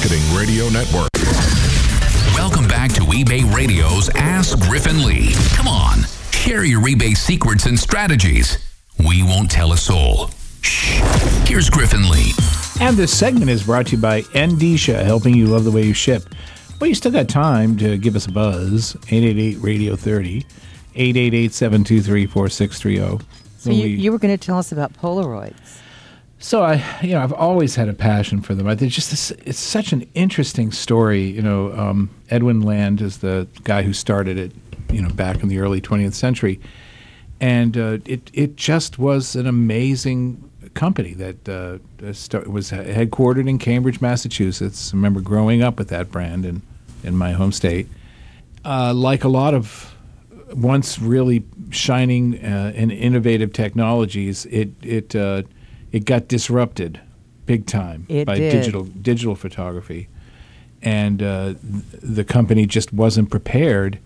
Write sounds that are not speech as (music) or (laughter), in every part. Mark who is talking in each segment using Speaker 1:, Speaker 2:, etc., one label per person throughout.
Speaker 1: Marketing Radio Network.
Speaker 2: Welcome back to eBay Radio's Ask Griff and Lee. Come on, share your eBay secrets and strategies. We won't tell a soul. Shh. Here's Griff and Lee.
Speaker 3: And this segment is brought to you by Endicia, helping you love the way you ship. Well, you still got time to give us a buzz. 888 Radio 30, 888 723 4630.
Speaker 4: So you, you were going to tell us about Polaroids.
Speaker 3: So I, you know, I've always had a passion for them. I just this, it's such an interesting story. You know, um, Edwin Land is the guy who started it. You know, back in the early 20th century, and uh, it it just was an amazing company that uh, start, was headquartered in Cambridge, Massachusetts. I remember growing up with that brand in in my home state. Uh, like a lot of once really shining uh, and innovative technologies, it it uh, it got disrupted big time
Speaker 4: It
Speaker 3: by
Speaker 4: did.
Speaker 3: digital digital photography, and uh, th- the company just wasn't prepared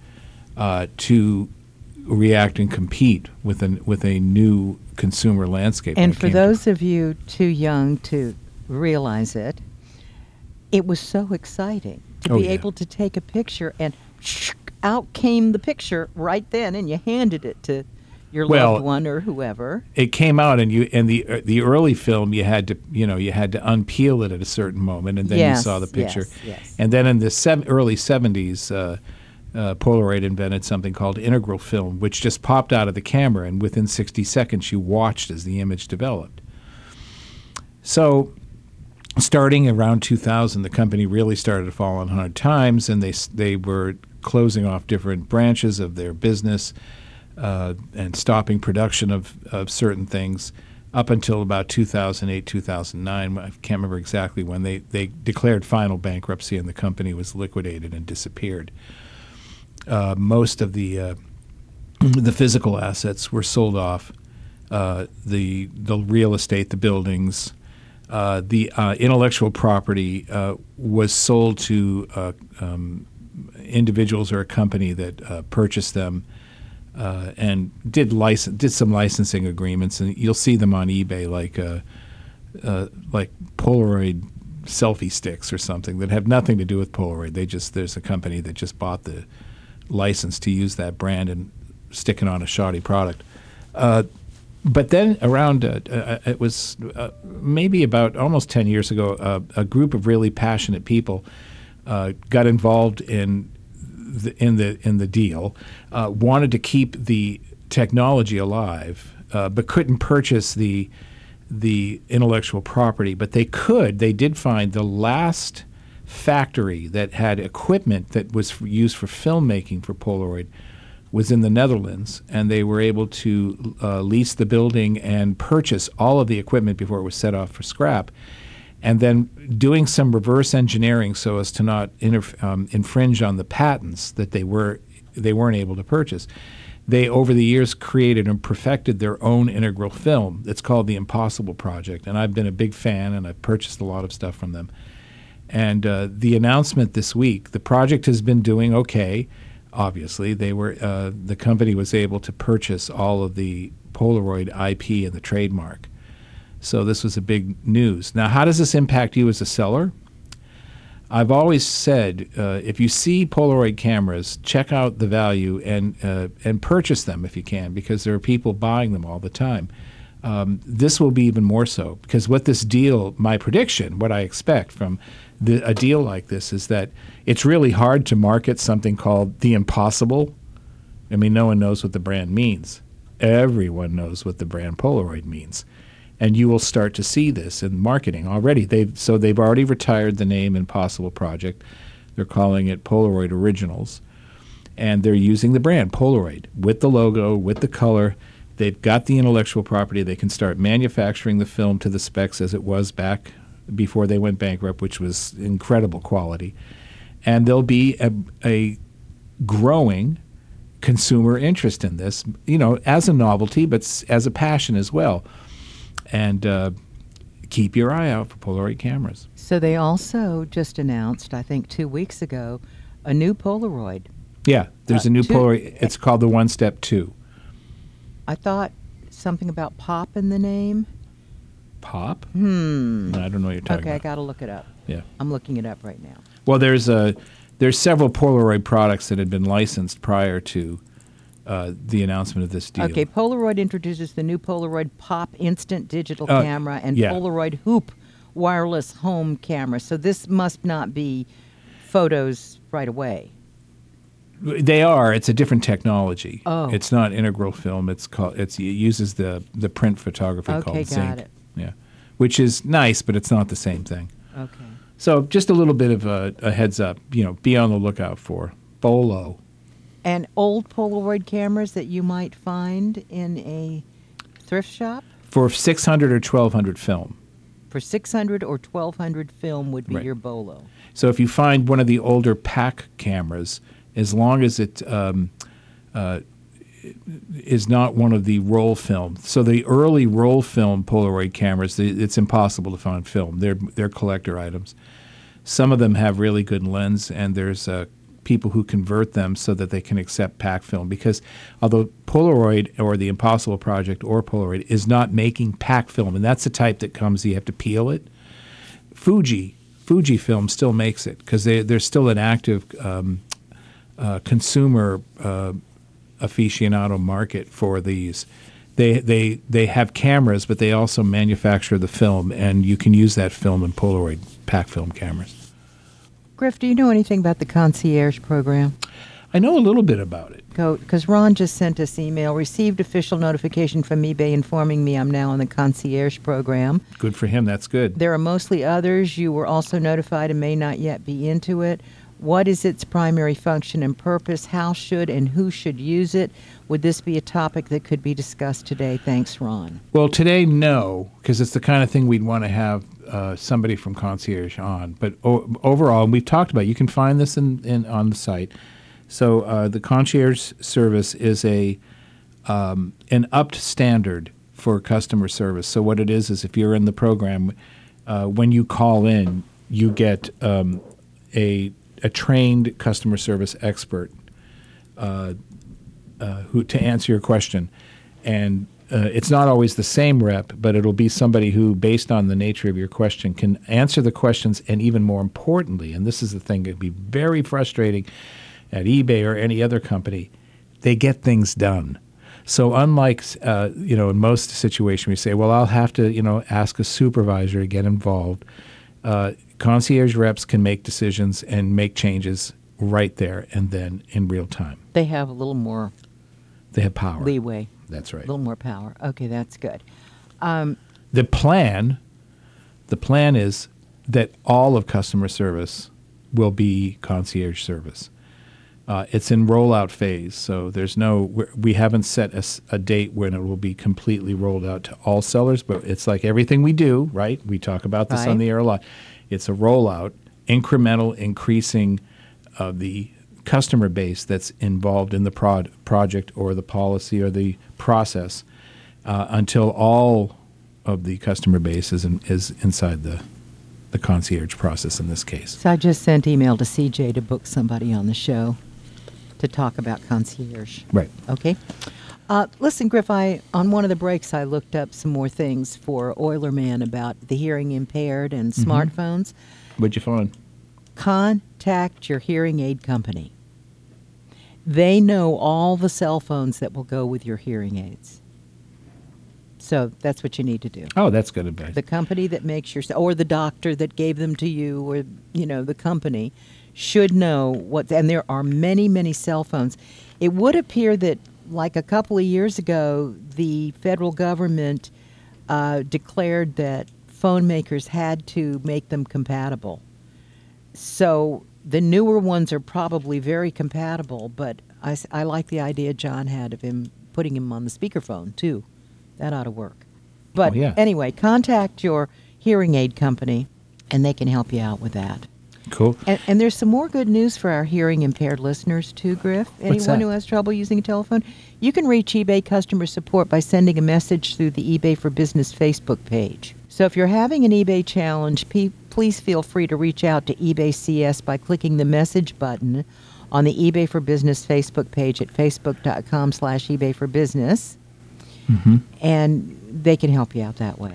Speaker 3: uh, to react and compete with an with a new consumer landscape.
Speaker 4: And for
Speaker 3: came to-
Speaker 4: those of you too young to realize it, it was so exciting to
Speaker 3: Oh,
Speaker 4: be
Speaker 3: yeah.
Speaker 4: able to take a picture and out came the picture right then, and you handed it to your
Speaker 3: Well,
Speaker 4: loved one or whoever.
Speaker 3: it came out and you and the uh, the early film you had to you know you had to unpeel it at a certain moment and then you saw the picture
Speaker 4: yes, yes.
Speaker 3: and then in the sev- early 70s uh, uh, Polaroid invented something called integral film which just popped out of the camera and within 60 seconds you watched as the image developed so starting around 2000 the company really started to fall on hard times and they they were closing off different branches of their business uh, and stopping production of, of certain things up until about 2008 2009 i can't remember exactly when they, they declared final bankruptcy and the company was liquidated and disappeared. Uh, most of the uh, (clears throat) the physical assets were sold off uh, the the real estate the buildings uh, the uh, intellectual property uh, was sold to um, individuals or a company that purchased them uh, and did license did some licensing agreements, and you'll see them on eBay like uh, uh, like Polaroid selfie sticks or something that have nothing to do with Polaroid. They just there's a company that just bought the license to use that brand and stick it on a shoddy product. Uh, but then around it was maybe about almost 10 years ago a group of really passionate people got involved in the, in the in the deal uh, wanted to keep the technology alive uh, but couldn't purchase the the intellectual property but they could they did find the last factory that had equipment that was used for filmmaking for Polaroid was in the Netherlands, and they were able to uh, lease the building and purchase all of the equipment before it was set off for scrap. And then doing some reverse engineering so as to not interf- um, infringe on the patents that they were they weren't able to purchase. They over the years created and perfected their own integral film. It's called the Impossible Project, and I've been a big fan, and I've purchased a lot of stuff from them. And uh, the announcement this week, the project has been doing okay. Obviously, they were uh, the company was able to purchase all of the Polaroid IP and the trademark. So this was a big news. Now, how does this impact you as a seller? I've always said uh, if you see Polaroid cameras, check out the value and uh, and purchase them if you can, because there are people buying them all the time. Um, this will be even more so because what this deal, my prediction, what I expect from the, a deal like this is that it's really hard to market something called the impossible. I mean, no one knows what the brand means. Everyone knows what the brand Polaroid means and you will start to see this in marketing already. They've so they've already retired the name Impossible Project. They're calling it Polaroid Originals, and they're using the brand Polaroid with the logo, with the color. They've got the intellectual property. They can start manufacturing the film to the specs as it was back before they went bankrupt, which was incredible quality. And there'll be a, a growing consumer interest in this, you know, as a novelty, but as a passion as well and uh, keep your eye out for Polaroid cameras.
Speaker 4: So they also just announced, I think two weeks ago, a new Polaroid.
Speaker 3: Yeah, there's
Speaker 4: Uh,
Speaker 3: a new
Speaker 4: two-
Speaker 3: Polaroid. It's called the One Step Two.
Speaker 4: I thought something about pop in the name.
Speaker 3: Pop? Hmm. I don't know what you're talking about.
Speaker 4: Okay, I got to look it up.
Speaker 3: yeah.
Speaker 4: I'm looking it up right now.
Speaker 3: Well, there's a there's several Polaroid products that had been licensed prior to uh, the announcement of this deal.
Speaker 4: Okay, Polaroid introduces the new Polaroid Pop Instant Digital
Speaker 3: Uh,
Speaker 4: Camera and
Speaker 3: yeah.
Speaker 4: Polaroid Hoop wireless home camera. So this must not be photos right away.
Speaker 3: They are. It's a different technology.
Speaker 4: Oh.
Speaker 3: It's not integral film. It's called. It's it uses the the print photography
Speaker 4: Okay,
Speaker 3: called
Speaker 4: got
Speaker 3: Zink.
Speaker 4: it.
Speaker 3: Yeah, which is nice, but it's not the same thing.
Speaker 4: Okay.
Speaker 3: So just a little bit of a, a heads up. You know, be on the lookout for Bolo.
Speaker 4: And old Polaroid cameras that you might find in a thrift shop
Speaker 3: for 600 or 1200 film.
Speaker 4: for 600 or 1200 film would be
Speaker 3: Right.
Speaker 4: your Bolo.
Speaker 3: So if you find one of the older pack cameras, as long as it um, uh, is not one of the roll film, so the early roll film Polaroid cameras, it's impossible to find film. They're they're collector items. Some of them have really good lens, and there's uh, people who convert them so that they can accept pack film. Because although Polaroid or the Impossible Project or Polaroid is not making pack film, and that's the type that comes, you have to peel it. Fuji, Fujifilm still makes it because they, they're still an active um, uh, consumer uh, aficionado market for these. They, they, they have cameras, but they also manufacture the film, and you can use that film in Polaroid pack film cameras.
Speaker 4: Griff, do you know anything about the concierge program?
Speaker 3: I know a little bit about it.
Speaker 4: Go because Ron just sent us email. Received official notification from eBay informing me I'm now on the concierge program.
Speaker 3: Good for him. That's good.
Speaker 4: There are mostly others. You were also notified and may not yet be into it. What is its primary function and purpose? How should and who should use it? Would this be a topic that could be discussed today? Thanks, Ron.
Speaker 3: Well, today, no, because it's the kind of thing we'd want to have uh, somebody from concierge on. But o- overall, we've talked about. You can find this in, in on the site. So uh, the concierge service is a um, an upped standard for customer service. So what it is is if you're in the program, uh, when you call in, you get um, a a trained customer service expert uh, who to answer your question, and uh, it's not always the same rep, but it'll be somebody who, based on the nature of your question, can answer the questions, and even more importantly, and this is the thing that would be very frustrating at eBay or any other company, they get things done. So unlike uh, you know in most situations we say, well, I'll have to you know ask a supervisor to get involved. Uh, concierge reps can make decisions and make changes right there and then in real time.
Speaker 4: They have a little more
Speaker 3: They have power.
Speaker 4: leeway,
Speaker 3: That's right.
Speaker 4: a little more power. Okay, that's good. Um,
Speaker 3: The plan, the plan is that all of customer service will be concierge service. Uh, it's in rollout phase, so there's no we're- haven't set a date when it will be completely rolled out to all sellers. But it's like everything we do, right? We talk about this
Speaker 4: Right.
Speaker 3: on the air a lot. It's a rollout, incremental increasing of the customer base that's involved in the prod, project or the policy or the process uh, until all of the customer base is, in, is inside the, the concierge process in this case.
Speaker 4: so I just sent email to CJ to book somebody on the show to talk about concierge.
Speaker 3: Right.
Speaker 4: Okay. Uh, listen, Griff, I, on one of the breaks, I looked up some more things for Oilerman about the hearing impaired and
Speaker 3: Mm-hmm.
Speaker 4: smartphones.
Speaker 3: What'd you find?
Speaker 4: Contact your hearing aid company. They know all the cell phones that will go with your hearing aids. So that's what you need to do.
Speaker 3: Oh, that's good advice.
Speaker 4: The company that makes your, or the doctor that gave them to you, or you know the company, should know what. And there are many, many cell phones. It would appear that, like a couple of years ago, the federal government uh, declared that phone makers had to make them compatible. So the newer ones are probably very compatible, but I, I like the idea John had of him putting him on the speakerphone too. That ought to work. But
Speaker 3: Oh, yeah.
Speaker 4: anyway, contact your hearing aid company, and they can help you out with that.
Speaker 3: cool.
Speaker 4: And, and there's some more good news for our hearing impaired listeners too, Griff. Anyone who has trouble using a telephone, you can reach eBay customer support by sending a message through the eBay for Business Facebook page. So if you're having an eBay challenge, pe- please feel free to reach out to eBay CS by clicking the message button on the eBay for Business Facebook page at facebook.com slash eBay for Business.
Speaker 3: Mm-hmm.
Speaker 4: And they can help you out that way.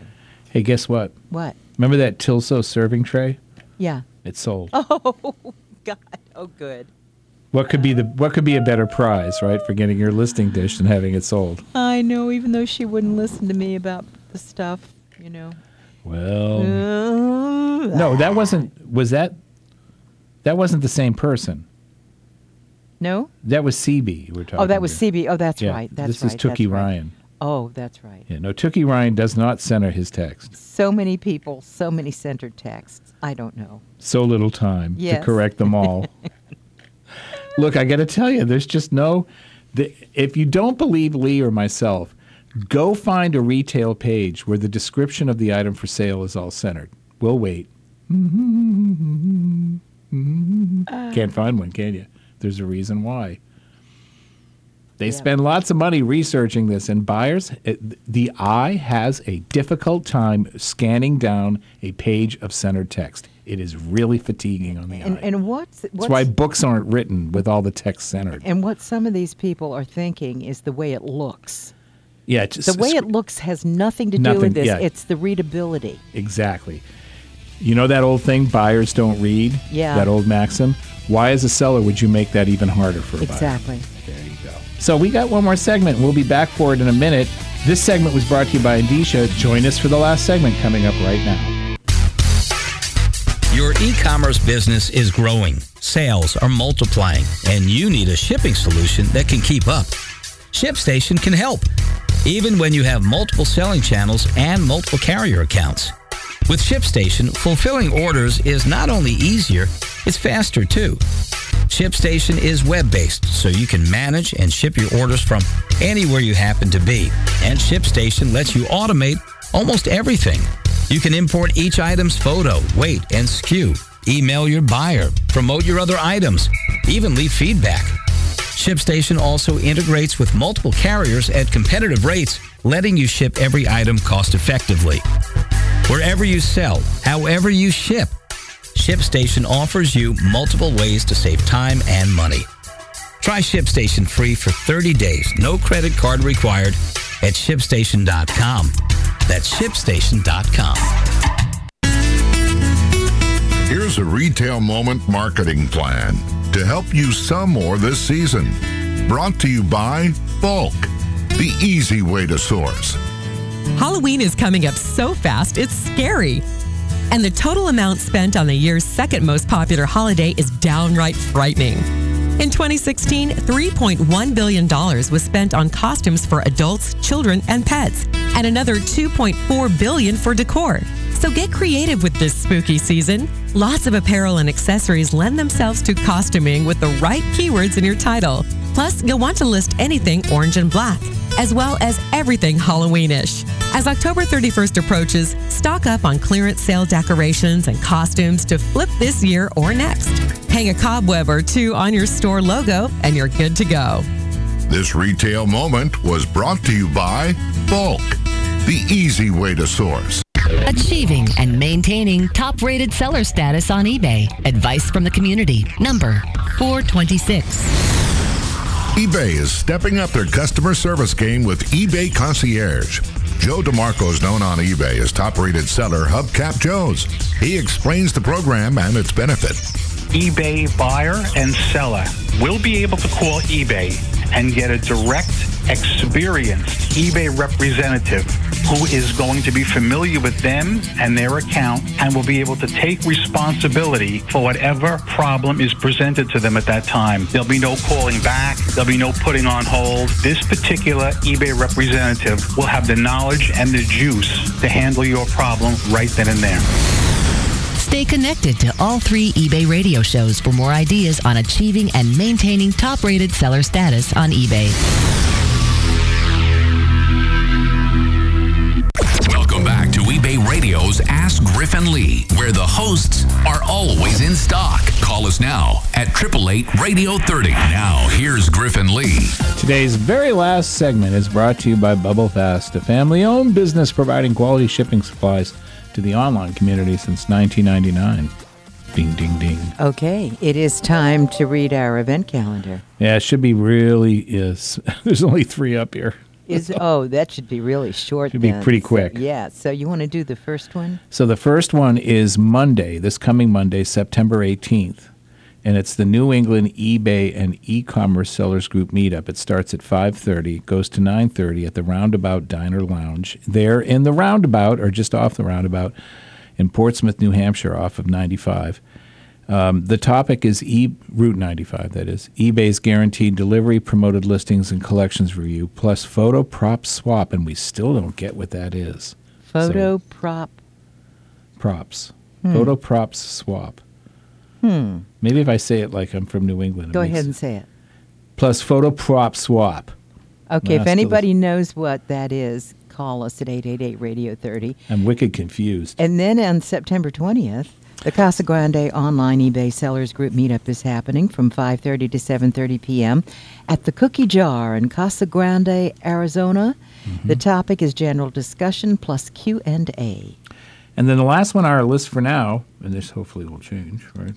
Speaker 3: Hey, guess what?
Speaker 4: What?
Speaker 3: Remember that Tilso serving tray?
Speaker 4: Yeah.
Speaker 3: It's sold. (laughs)
Speaker 4: Oh God. Oh, good.
Speaker 3: What could be the what could be a better prize, right, for getting your listing dish than having it sold?
Speaker 4: I know. Even though she wouldn't listen to me about the stuff, you know.
Speaker 3: Well,
Speaker 4: Uh,
Speaker 3: no, that wasn't. Was that? That wasn't the same person.
Speaker 4: No.
Speaker 3: That was CB. We're talking.
Speaker 4: Oh, that was. CB. Oh, that's
Speaker 3: Yeah,
Speaker 4: right. That's
Speaker 3: this
Speaker 4: right.
Speaker 3: is Tookie
Speaker 4: right.
Speaker 3: Ryan.
Speaker 4: Oh, that's right.
Speaker 3: Yeah, no, Tookie Ryan does not center his text.
Speaker 4: So many people, so many centered texts. I don't know.
Speaker 3: So little time to correct them all. (laughs) Look, I got to tell you, there's just no. The, if you don't believe Lee or myself, go find a retail page where the description of the item for sale is all centered. We'll wait. Uh. Can't find one, can you? There's a reason why. They
Speaker 4: Yeah.
Speaker 3: spend lots of money researching this, and buyers, it, the eye has a difficult time scanning down a page of centered text. It is really fatiguing on the
Speaker 4: And
Speaker 3: eye.
Speaker 4: and what's what's
Speaker 3: That's why books aren't written with all the text centered.
Speaker 4: and what some of these people are thinking is the way it looks.
Speaker 3: Yeah, it's
Speaker 4: The way it looks has nothing to do with this.
Speaker 3: yeah.
Speaker 4: It's the readability.
Speaker 3: exactly. You know that old thing, buyers don't read.
Speaker 4: Yeah.
Speaker 3: That old maxim. Why, as a seller, would you make that even harder for a buyer?
Speaker 4: Exactly.
Speaker 3: There you go. So we got one more segment. We'll be back for it in a minute. This segment was brought to you by Endicia. Join us for the last segment coming up right now.
Speaker 1: Your e commerce business is growing, sales are multiplying, and you need a shipping solution that can keep up. ShipStation can help, even when you have multiple selling channels and multiple carrier accounts. With ShipStation, fulfilling orders is not only easier, it's faster too. ShipStation is web based, so you can manage and ship your orders from anywhere you happen to be. And ShipStation lets you automate almost everything. You can import each item's photo, weight, and SKU, email your buyer, promote your other items, even leave feedback. ShipStation also integrates with multiple carriers at competitive rates, letting you ship every item cost effectively. Wherever you sell, however you ship, ShipStation offers you multiple ways to save time and money. Try ShipStation free for 30 days, no credit card required at shipstation.com. That's shipstation.com.
Speaker 5: Here's a retail moment marketing plan to help you sell more this season. Brought to you by Bulk, the easy way to source.
Speaker 6: Halloween is coming up so fast, it's scary. And the total amount spent on the year's second most popular holiday is downright frightening. In 2016, $3.1 billion was spent on costumes for adults, children, and pets, and another 2.4 billion for decor. So get creative with this spooky season. Lots of apparel and accessories lend themselves to costuming with the right keywords in your title. Plus, you'll want to list anything orange and black, as well as everything Halloweenish. As October 31st approaches, stock up on clearance sale decorations and costumes to flip this year or next. Hang a cobweb or two on your store logo, and you're good to go.
Speaker 5: This retail moment was brought to you by Bulk, the easy way to source.
Speaker 7: Achieving and maintaining top rated seller status on eBay. Advice from the community. Number 426.
Speaker 5: eBay is stepping up their customer service game with eBay Concierge. Joe DeMarco is known on eBay as top-rated seller Hubcap Joe's. He explains the program and its benefit.
Speaker 8: eBay buyer and seller will be able to call eBay and get a direct, experienced eBay representative who is going to be familiar with them and their account and will be able to take responsibility for whatever problem is presented to them at that time. There'll be no calling back. There'll be no putting on hold. This particular eBay representative will have the knowledge and the juice to handle your problem right then and there.
Speaker 7: Stay connected to all three eBay radio shows for more ideas on achieving and maintaining top rated seller status on eBay.
Speaker 2: Ask Griff and Lee, where the hosts are always in stock. Call us now at 888 Radio 30. Now, here's Griff and Lee.
Speaker 3: Today's very last segment is brought to you by Bubble Fast, a family owned business providing quality shipping supplies to the online community since 1999. Ding, ding, ding.
Speaker 4: Okay, it is time to read our event calendar.
Speaker 3: Yeah, it should be really is. (laughs) There's only three up here.
Speaker 4: Is (laughs) oh, that should be really short.
Speaker 3: Should be
Speaker 4: then.
Speaker 3: pretty
Speaker 4: So-
Speaker 3: quick.
Speaker 4: yeah. So you want to do the first one?
Speaker 3: So the first one is Monday, this coming Monday, September 18th. And it's the New England eBay and e-commerce sellers group meetup. It starts at 5:30, goes to 9:30 at the Roundabout Diner Lounge. There in the Roundabout or just off the Roundabout in Portsmouth, New Hampshire off of 95. Um, the topic is e- Route 95, that is. eBay's guaranteed delivery, promoted listings, and collections review, plus photo prop swap. And we still don't get what that is.
Speaker 4: Photo prop.
Speaker 3: Props. Photo props swap.
Speaker 4: Hmm.
Speaker 3: Maybe if I say it like I'm from New England.
Speaker 4: Go ahead and say it.
Speaker 3: Plus photo prop swap.
Speaker 4: Okay. If anybody knows what that is, call us at 888 Radio 30.
Speaker 3: I'm wicked confused.
Speaker 4: And then on September 20th, the Casa Grande online eBay sellers group meetup is happening from 5:30 to 7:30 p.m. at the Cookie Jar in Casa Grande, Arizona. The topic is general discussion plus Q&A.
Speaker 3: And then the last one on our list for now, and this hopefully will change, right?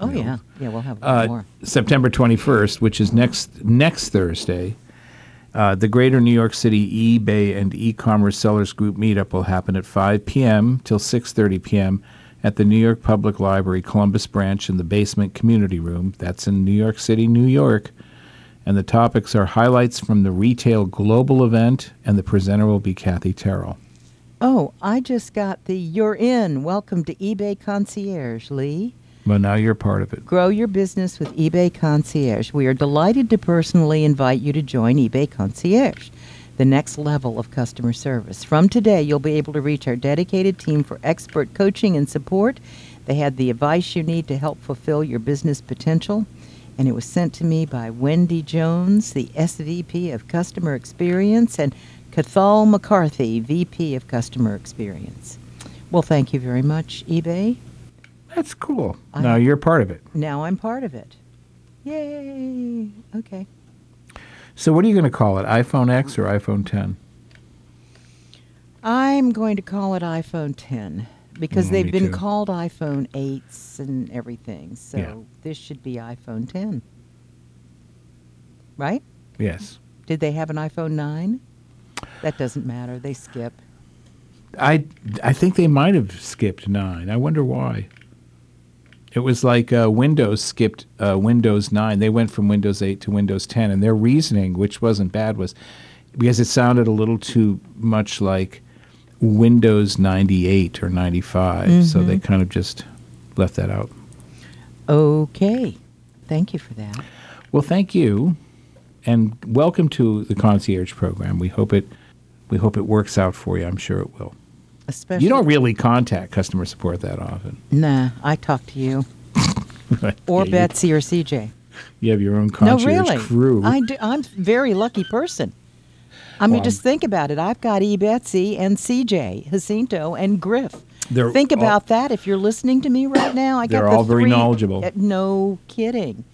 Speaker 4: Oh yeah. Yeah, we'll have
Speaker 3: Uh,
Speaker 4: more.
Speaker 3: September 21st, which is next next Thursday. Uh, the Greater New York City eBay and e-commerce sellers group meetup will happen at 5 p.m. till 6:30 p.m. at the New York Public Library Columbus branch in the basement community room. That's in New York City, New York. And the topics are highlights from the retail global event, and the presenter will be Kathy Terrell.
Speaker 4: Oh, I just got the you're in. Welcome to eBay Concierge, Lee.
Speaker 3: Well, now you're part of it.
Speaker 4: Grow your business with eBay Concierge. We are delighted to personally invite you to join eBay Concierge, the next level of customer service. From today, you'll be able to reach our dedicated team for expert coaching and support. They had the advice you need to help fulfill your business potential. And it was sent to me by Wendy Jones, the SVP of Customer Experience, and Cathal McCarthy, VP of Customer Experience. Well, thank you very much, eBay.
Speaker 3: That's cool.
Speaker 4: I-
Speaker 3: now you're part of it.
Speaker 4: Now I'm part of it. Yay! Okay.
Speaker 3: So, what are you going to call it? iPhone X or iPhone 10?
Speaker 4: I'm going to call it iPhone 10 because
Speaker 3: Mm,
Speaker 4: they've been
Speaker 3: too.
Speaker 4: called iPhone 8s and everything. So
Speaker 3: Yeah.
Speaker 4: this should be iPhone 10. Right?
Speaker 3: Yes.
Speaker 4: Did they have an iPhone 9? That doesn't matter. They skip.
Speaker 3: I, I think they might have skipped nine. I wonder why. It was like uh, Windows skipped uh, Windows 9. They went from Windows 8 to Windows 10, and their reasoning, which wasn't bad, was because it sounded a little too much like Windows 98 or 95. So they kind of just left that out.
Speaker 4: Okay. Thank you for that.
Speaker 3: Well, thank you, and welcome to the concierge program. We hope it we hope it works out for you. I'm sure it will.
Speaker 4: Especially
Speaker 3: You don't really contact customer support that often.
Speaker 4: Nah, I talk to you (laughs) or
Speaker 3: Yeah, you-
Speaker 4: Betsy or CJ.
Speaker 3: You have your own
Speaker 4: No, really.
Speaker 3: crew.
Speaker 4: I do, I'm a very lucky person. I mean, just think about it. I've got E. Betsy and CJ, Jacinto, and Griff. Think
Speaker 3: all-
Speaker 4: about that. If you're listening to me right now, I got
Speaker 3: They're
Speaker 4: the
Speaker 3: all very
Speaker 4: three-
Speaker 3: knowledgeable.
Speaker 4: Uh, no kidding.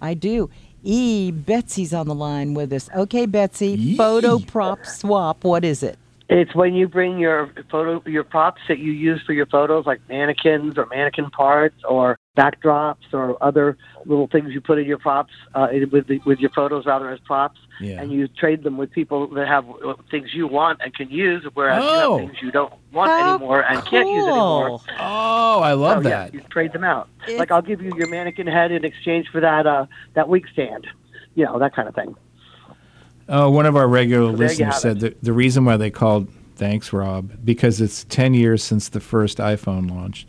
Speaker 4: I do. E. Betsy's on the line with us. Okay, Betsy.
Speaker 3: Yee.
Speaker 4: Photo prop swap. What is it?
Speaker 9: It's when you bring your photo, your props that you use for your photos, like mannequins or mannequin parts or backdrops or other little things you put in your props uh, with the, with your photos rather as props,
Speaker 3: Yeah.
Speaker 9: and you trade them with people that have uh, things you want and can use, whereas you
Speaker 3: Oh.
Speaker 9: have things you don't want
Speaker 4: How
Speaker 9: anymore and can't use anymore.
Speaker 4: cool.
Speaker 3: oh, I love
Speaker 9: So,
Speaker 3: that.
Speaker 9: Yeah, you trade them out.
Speaker 4: It's-
Speaker 9: Like I'll give you your mannequin head in exchange for that uh, that wig stand, you know that kind of thing.
Speaker 3: Oh, one of our regular
Speaker 9: there you
Speaker 3: listeners said
Speaker 9: it.
Speaker 3: that the reason why they called, thanks, Rob, because it's 10 years since the first iPhone launched.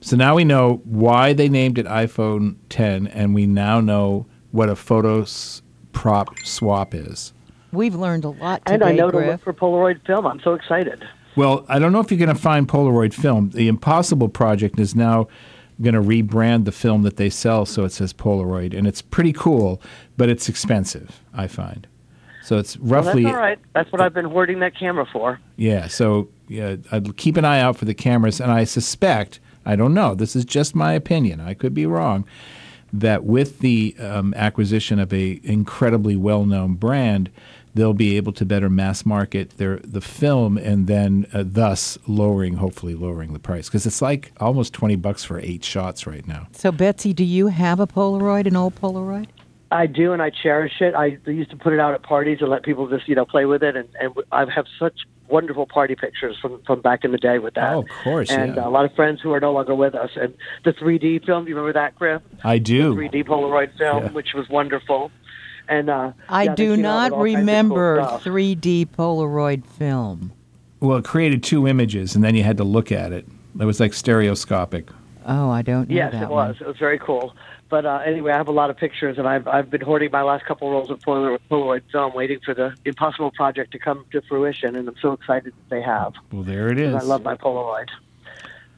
Speaker 3: So now we know why they named it iPhone 10, and we now know what a photo s- prop swap is.
Speaker 4: We've learned a lot today,
Speaker 9: And I know to look for Polaroid film. I'm so excited.
Speaker 3: Well, I don't know if you're going to find Polaroid film. The Impossible Project is now going to rebrand the film that they sell so it says Polaroid, and it's pretty cool, but it's expensive, I find. So it's
Speaker 9: Well,
Speaker 3: roughly
Speaker 9: that's all right. That's what I've been hoarding that camera for.
Speaker 3: Yeah, so yeah, I'd keep an eye out for the cameras, and I suspect, I don't know, this is just my opinion, I could be wrong, that with the um, acquisition of a incredibly well-known brand, they'll be able to better mass market their the film, and then uh, thus lowering, hopefully lowering the price, because it's like almost twenty bucks for eight shots right now.
Speaker 4: So, Betsy, do you have a Polaroid, an old Polaroid?
Speaker 9: I do, and I cherish it. I used to put it out at parties and let people just, you know, play with it. And, and I have such wonderful party pictures from, from back in the day with that.
Speaker 3: Oh, of course,
Speaker 9: And
Speaker 3: yeah.
Speaker 9: a lot of friends who are no longer with us. And the 3D film, do you remember that, Griff?
Speaker 3: I do.
Speaker 9: 3D Polaroid film,
Speaker 3: Yeah.
Speaker 9: which was wonderful. And uh,
Speaker 4: I
Speaker 9: yeah,
Speaker 4: do not
Speaker 9: with all kinds of cool
Speaker 4: remember 3D Polaroid film.
Speaker 3: Well, it created two images, and then you had to look at it. It was like stereoscopic.
Speaker 4: Oh, I don't know
Speaker 9: Yes,
Speaker 4: that
Speaker 9: it
Speaker 4: one.
Speaker 9: was. It was very cool. But uh, anyway, I have a lot of pictures, and I've I've been hoarding my last couple rolls of Polaroid, Polaroid film, waiting for the Impossible project to come to fruition, and I'm so excited that they have.
Speaker 3: Well, there it is.
Speaker 9: I love my Polaroid.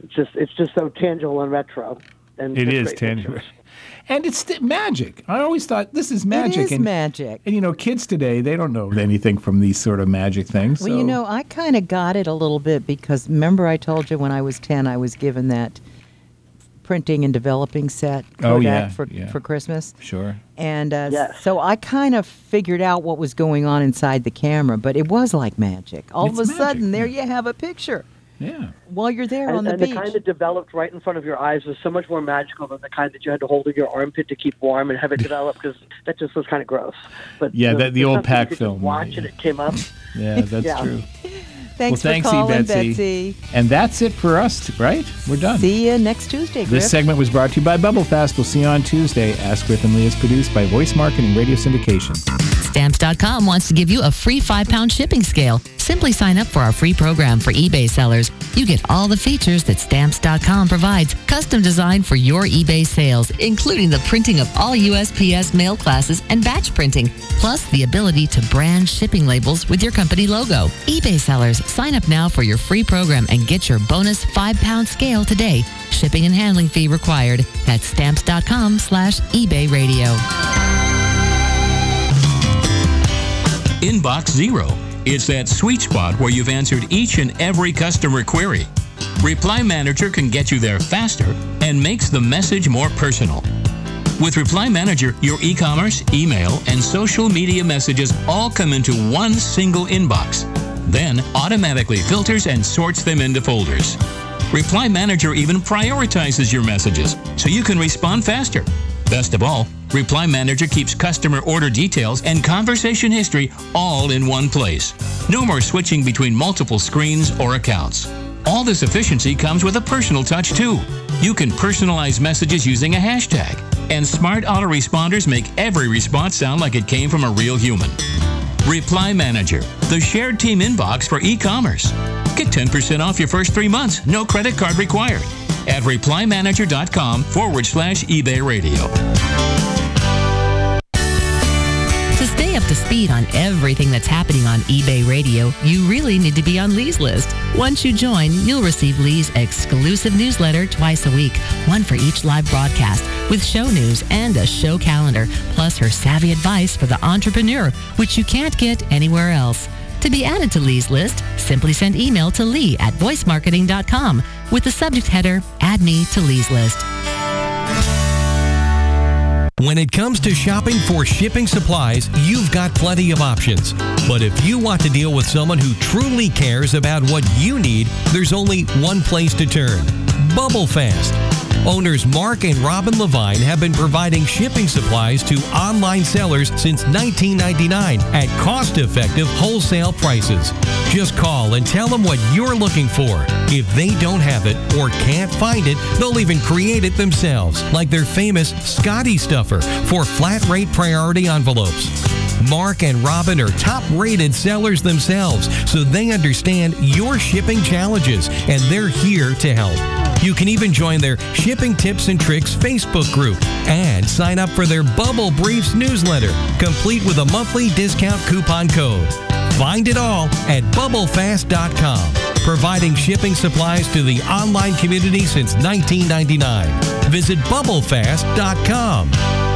Speaker 9: It's just it's just so tangible and retro. And
Speaker 3: It
Speaker 9: just
Speaker 3: is
Speaker 9: great
Speaker 3: tangible.
Speaker 9: pictures. (laughs)
Speaker 3: And it's st- magic. I always thought this is magic.
Speaker 4: It is
Speaker 3: and,
Speaker 4: magic.
Speaker 3: And you know, kids today they don't know anything from these sort of magic things.
Speaker 4: Well, you know, I kind of got it a little bit because remember I told you when I was 10 I was given that printing and developing set Kodak
Speaker 3: Oh, yeah,
Speaker 4: for
Speaker 3: yeah.
Speaker 4: for Christmas.
Speaker 3: Sure.
Speaker 4: And uh,
Speaker 9: Yes.
Speaker 4: so I kind of figured out what was going on inside the camera, but it was like magic. All
Speaker 3: It's
Speaker 4: of a
Speaker 3: magic,
Speaker 4: sudden, there
Speaker 3: yeah.
Speaker 4: you have a picture
Speaker 3: Yeah.
Speaker 4: while you're there
Speaker 9: And,
Speaker 4: on the
Speaker 9: and
Speaker 4: beach.
Speaker 9: the kind that developed right in front of your eyes was so much more magical than the kind that you had to hold in your armpit to keep warm and have it develop because that just was kind of gross. But
Speaker 3: Yeah, that- the old pack film,
Speaker 9: Watch
Speaker 3: yeah.
Speaker 9: and it came up. (laughs)
Speaker 3: Yeah, that's
Speaker 9: Yeah.
Speaker 3: true.
Speaker 4: Thanks (laughs)
Speaker 3: well, thanks,
Speaker 4: for calling,
Speaker 3: E. Betsy. And that's it for us, right? We're done.
Speaker 4: See you next Tuesday, Griff.
Speaker 3: This segment was brought to you by Bubble Fast. We'll see you on Tuesday. Ask Griff and Lee is produced by Voice Marketing Radio Syndication.
Speaker 7: Stamps.com wants to give you a free five pound shipping scale. Simply sign up for our free program for eBay sellers. You get all the features that Stamps.com provides, custom designed for your eBay sales, including the printing of all USPS mail classes and batch printing, plus the ability to brand shipping labels with your company logo. eBay sellers, sign up now for your free program and get your bonus five pound scale today. Shipping and handling fee required. That's stamps.com slash eBay radio.
Speaker 10: Inbox Zero. It's that sweet spot where you've answered each and every customer query. Reply Manager can get you there faster and makes the message more personal. With Reply Manager, your e commerce, email, and social media messages all come into one single inbox, then automatically filters and sorts them into folders. Reply Manager even prioritizes your messages so you can respond faster. Best of all, Reply Manager keeps customer order details and conversation history all in one place. No more switching between multiple screens or accounts. All this efficiency comes with a personal touch too. You can personalize messages using a hashtag, and smart autoresponders make every response sound like it came from a real human. Reply Manager, the shared team inbox for e-commerce. Get 10% off your first three months, no credit card required. At replymanager.com forward slash eBay radio.
Speaker 7: Stay up to speed on everything that's happening on eBay Radio, you really need to be on Lee's list. Once you join, you'll receive Lee's exclusive newsletter twice a week, one for each live broadcast, with show news and a show calendar, plus her savvy advice for the entrepreneur, which you can't get anywhere else. To be added to Lee's list, simply send email to Lee at voicemarketing.com with the subject header, Add Me to Lee's List.
Speaker 11: When it comes to shopping for shipping supplies, you've got plenty of options. But if you want to deal with someone who truly cares about what you need, there's only one place to turn Bubble Fast. Owners Mark and Robin Levine have been providing shipping supplies to online sellers since 1999 at cost effective wholesale prices. Just call and tell them what you're looking for. If they don't have it or can't find it, they'll even create it themselves, like their famous Scotty Stuffer for flat rate priority envelopes. Mark and Robin are top rated sellers themselves, so they understand your shipping challenges and they're here to help. You can even join their Shipping Tips and Tricks Facebook group and sign up for their Bubble Briefs newsletter, complete with a monthly discount coupon code. Find it all at bubblefast.com, providing shipping supplies to the online community since 1999. Visit bubblefast.com.